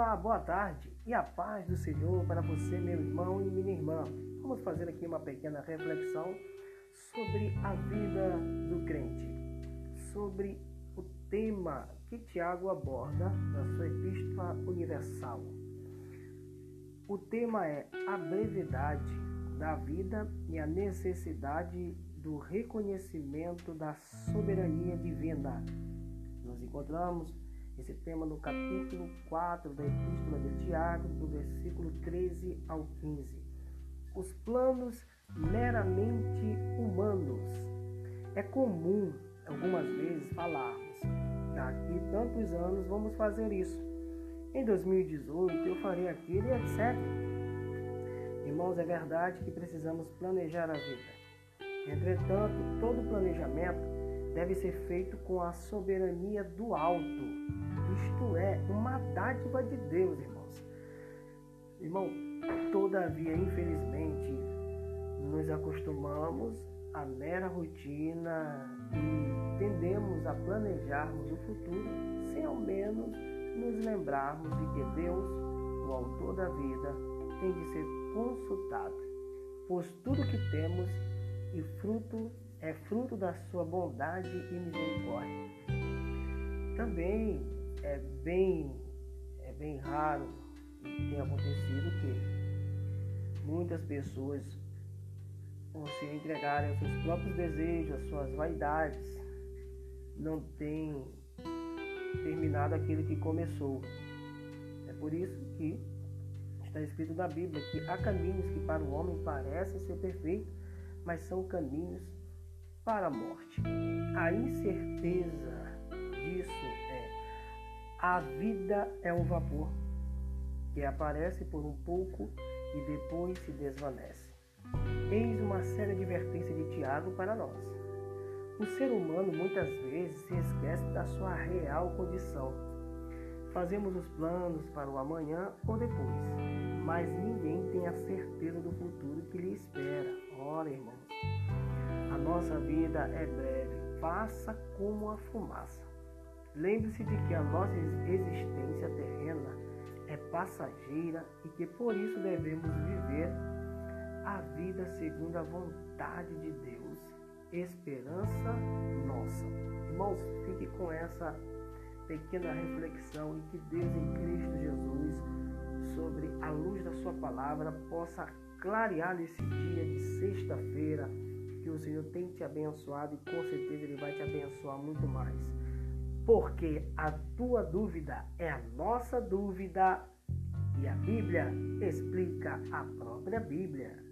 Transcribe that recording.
Olá, boa tarde e a paz do Senhor para você, meu irmão e minha irmã. Vamos fazer aqui uma pequena reflexão sobre a vida do crente, sobre o tema que Tiago aborda na sua Epístola Universal. O tema é a brevidade da vida e a necessidade do reconhecimento da soberania divina. Nos encontramos esse tema no capítulo 4 da Epístola de Tiago, do versículo 13 ao 15. Os planos meramente humanos. É comum algumas vezes falarmos, daqui tantos anos vamos fazer isso. Em 2018 eu farei aquilo e etc. Irmãos, é verdade que precisamos planejar a vida. Entretanto, todo planejamento deve ser feito com a soberania do alto isto é uma dádiva de Deus, irmãos. Irmão, todavia, infelizmente, nos acostumamos à mera rotina e tendemos a planejarmos o futuro sem ao menos nos lembrarmos de que Deus, o autor da vida, tem de ser consultado, pois tudo que temos e fruto é fruto da sua bondade e misericórdia. Também é bem, é bem raro e tem acontecido que muitas pessoas por se entregarem aos seus próprios desejos, às suas vaidades, não têm terminado aquilo que começou. É por isso que está escrito na Bíblia que há caminhos que para o homem parecem ser perfeitos, mas são caminhos para a morte. A incerteza disso a vida é um vapor que aparece por um pouco e depois se desvanece. Eis uma séria advertência de Tiago para nós. O ser humano muitas vezes se esquece da sua real condição. Fazemos os planos para o amanhã ou depois, mas ninguém tem a certeza do futuro que lhe espera. Ora, irmãos, a nossa vida é breve, passa como a fumaça. Lembre-se de que a nossa existência terrena é passageira e que por isso devemos viver a vida segundo a vontade de Deus, esperança nossa. Irmãos, fique com essa pequena reflexão e que Deus em Cristo Jesus, sobre a luz da Sua palavra, possa clarear nesse dia de sexta-feira que o Senhor tem te abençoado e com certeza Ele vai te abençoar muito mais porque a tua dúvida é a nossa dúvida e a Bíblia explica a própria Bíblia.